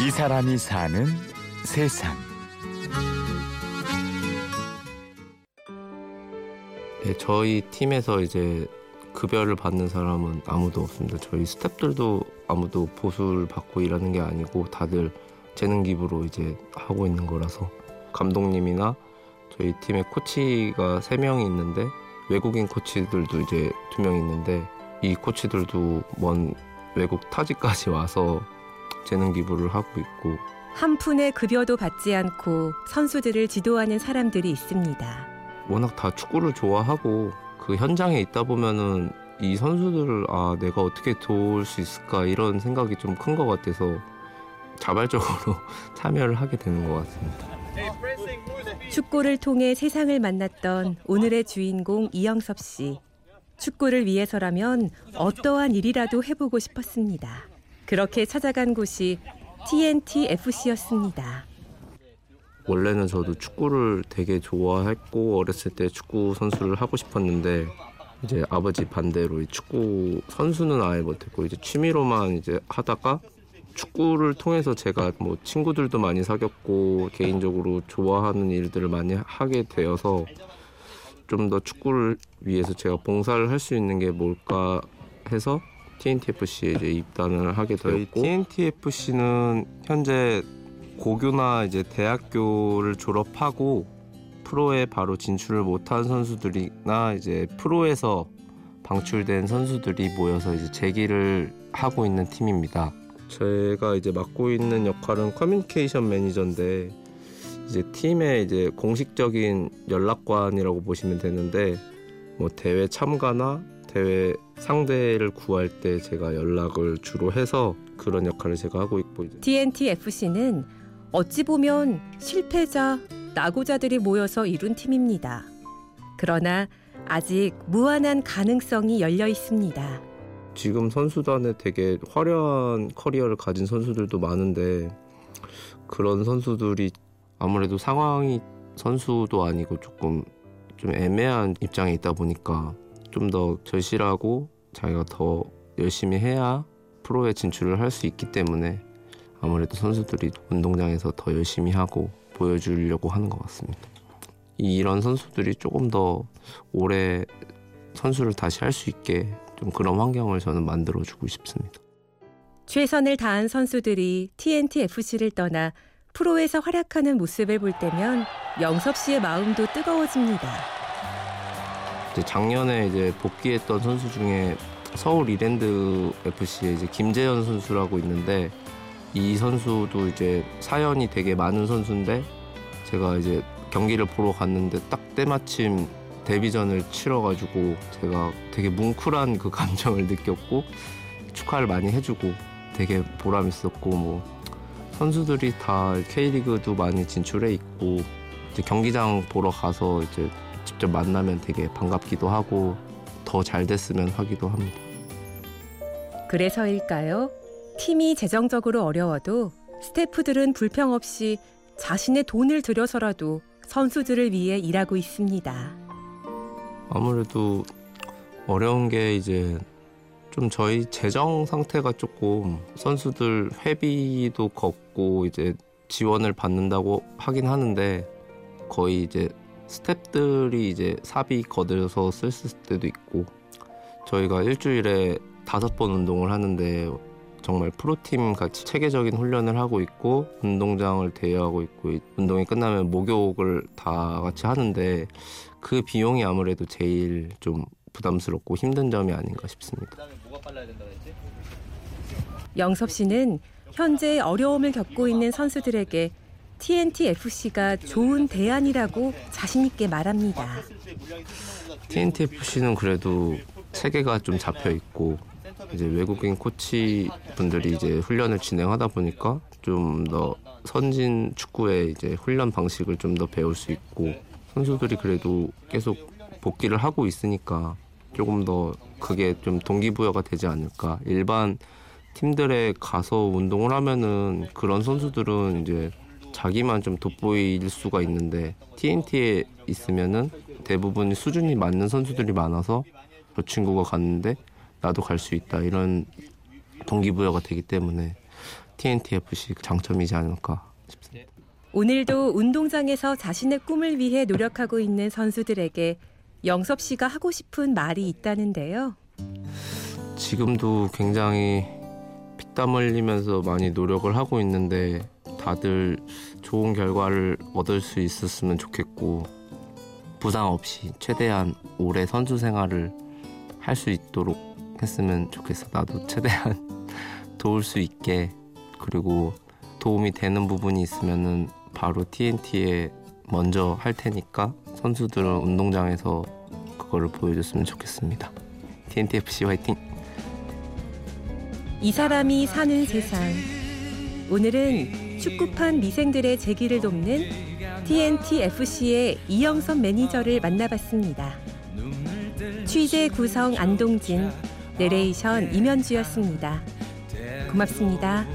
이 사람이 사는 세상. 네, 저희 팀에서 이제 급여를 받는 사람은 아무도 없습니다. 저희 스탭들도 아무도 보수를 받고 일하는 게 아니고 다들 재능 기부로 이제 하고 있는 거라서 감독님이나 저희 팀의 코치가 세 명이 있는데 외국인 코치들도 이제 두 명 있는데 이 코치들도 먼 외국 타지까지 와서 재능 기부를 하고 있고 한 푼의 급여도 받지 않고 선수들을 지도하는 사람들이 있습니다. 워낙 다 축구를 좋아하고 그 현장에 있다 보면은 이 선수들을 아 내가 어떻게 도울 수 있을까 이런 생각이 좀 큰 것 같아서 자발적으로 참여를 하게 되는 것 같습니다. 축구를 통해 세상을 만났던 오늘의 주인공 이영섭 씨. 축구를 위해서라면 어떠한 일이라도 해보고 싶었습니다. 그렇게 찾아간 곳이 TNT FC였습니다. 원래는 저도 축구를 되게 좋아했고 어렸을 때 축구 선수를 하고 싶었는데 이제 아버지 반대로 이 축구 선수는 아예 못했고 이제 취미로만 이제 하다가 축구를 통해서 제가 뭐 친구들도 많이 사귀었고 개인적으로 좋아하는 일들을 많이 하게 되어서 좀 더 축구를 위해서 제가 봉사를 할 수 있는 게 뭘까 해서 TNTFC에 이제 입단을 하게 되었고 TNTFC는 현재 고교나 이제 대학교를 졸업하고 프로에 바로 진출을 못한 선수들이나 이제 프로에서 방출된 선수들이 모여서 이제 재기를 하고 있는 팀입니다. 제가 이제 맡고 있는 역할은 커뮤니케이션 매니저인데 이제 팀의 이제 공식적인 연락관이라고 보시면 되는데 뭐 대회 참가나 대회 상대를 구할 때 제가 연락을 주로 해서 그런 역할을 제가 하고 있고 이제 TNT FC는 어찌 보면 실패자, 낙오자들이 모여서 이룬 팀입니다. 그러나 아직 무한한 가능성이 열려 있습니다. 지금 선수단에 되게 화려한 커리어를 가진 선수들도 많은데 그런 선수들이 아무래도 상황이 선수도 아니고 조금 좀 애매한 입장에 있다 보니까 좀 더 절실하고 자기가 더 열심히 해야 프로에 진출을 할 수 있기 때문에 아무래도 선수들이 운동장에서 더 열심히 하고 보여주려고 하는 것 같습니다. 이런 선수들이 조금 더 오래 선수를 다시 할 수 있게 좀 그런 환경을 저는 만들어주고 싶습니다. 최선을 다한 선수들이 TNT FC를 떠나 프로에서 활약하는 모습을 볼 때면 영섭 씨의 마음도 뜨거워집니다. 이제 작년에 이제 복귀했던 선수 중에 서울 이랜드 FC에 이제 김재현 선수라고 있는데 이 선수도 이제 사연이 되게 많은 선수인데 제가 이제 경기를 보러 갔는데 딱 때마침 데뷔전을 치러가지고 제가 되게 뭉클한 그 감정을 느꼈고 축하를 많이 해주고 되게 보람 있었고 뭐 선수들이 다 K리그도 많이 진출해 있고 경기장 보러 가서 이제 직접 만나면 되게 반갑기도 하고 더 잘 됐으면 하기도 합니다. 그래서일까요? 팀이 재정적으로 어려워도 스태프들은 불평 없이 자신의 돈을 들여서라도 선수들을 위해 일하고 있습니다. 아무래도 어려운 게 이제 좀 저희 재정 상태가 조금 선수들 회비도 걷고 이제 지원을 받는다고 하긴 하는데 거의 이제 스탭들이 이제 사비 거들여서 쓸 때도 있고 저희가 일주일에 다섯 번 운동을 하는데 정말 프로팀 같이 체계적인 훈련을 하고 있고 운동장을 대여하고 있고 운동이 끝나면 목욕을 다 같이 하는데 그 비용이 아무래도 제일 좀 부담스럽고 힘든 점이 아닌가 싶습니다. 영섭 씨는 현재 어려움을 겪고 있는 선수들에게 TNT FC가 좋은 대안이라고 자신 있게 말합니다. TNT FC는 그래도 체계가 좀 잡혀 있고 이제 외국인 코치 분들이 이제 훈련을 진행하다 보니까 좀 더 선진 축구의 이제 훈련 방식을 좀 더 배울 수 있고 선수들이 그래도 계속 복귀를 하고 있으니까 조금 더 그게 좀 동기부여가 되지 않을까. 일반 팀들에 가서 운동을 하면은 그런 선수들은 이제 자기만 좀 돋보일 수가 있는데 TNT에 있으면은 대부분 수준이 맞는 선수들이 많아서 저 친구가 갔는데 나도 갈 수 있다 이런 동기부여가 되기 때문에 TNT FC 장점이지 않을까 싶습니다. 오늘도 운동장에서 자신의 꿈을 위해 노력하고 있는 선수들에게 영섭 씨가 하고 싶은 말이 있다는데요. 지금도 굉장히 피땀 흘리면서 많이 노력을 하고 있는데 다들 좋은 결과를 얻을 수 있었으면 좋겠고 부상 없이 최대한 오래 선수 생활을 할 수 있도록 했으면 좋겠어. 나도 최대한 도울 수 있게 그리고 도움이 되는 부분이 있으면은 바로 TNT에 먼저 할 테니까 선수들은 운동장에서 그거를 보여줬으면 좋겠습니다. TNT FC 화이팅! 이 사람이 사는 세상. 오늘은 축구판 미생들의 재기를 돕는 TNT FC의 이영선 매니저를 만나봤습니다. 취재 구성 안동진, 내레이션 임현주였습니다. 고맙습니다.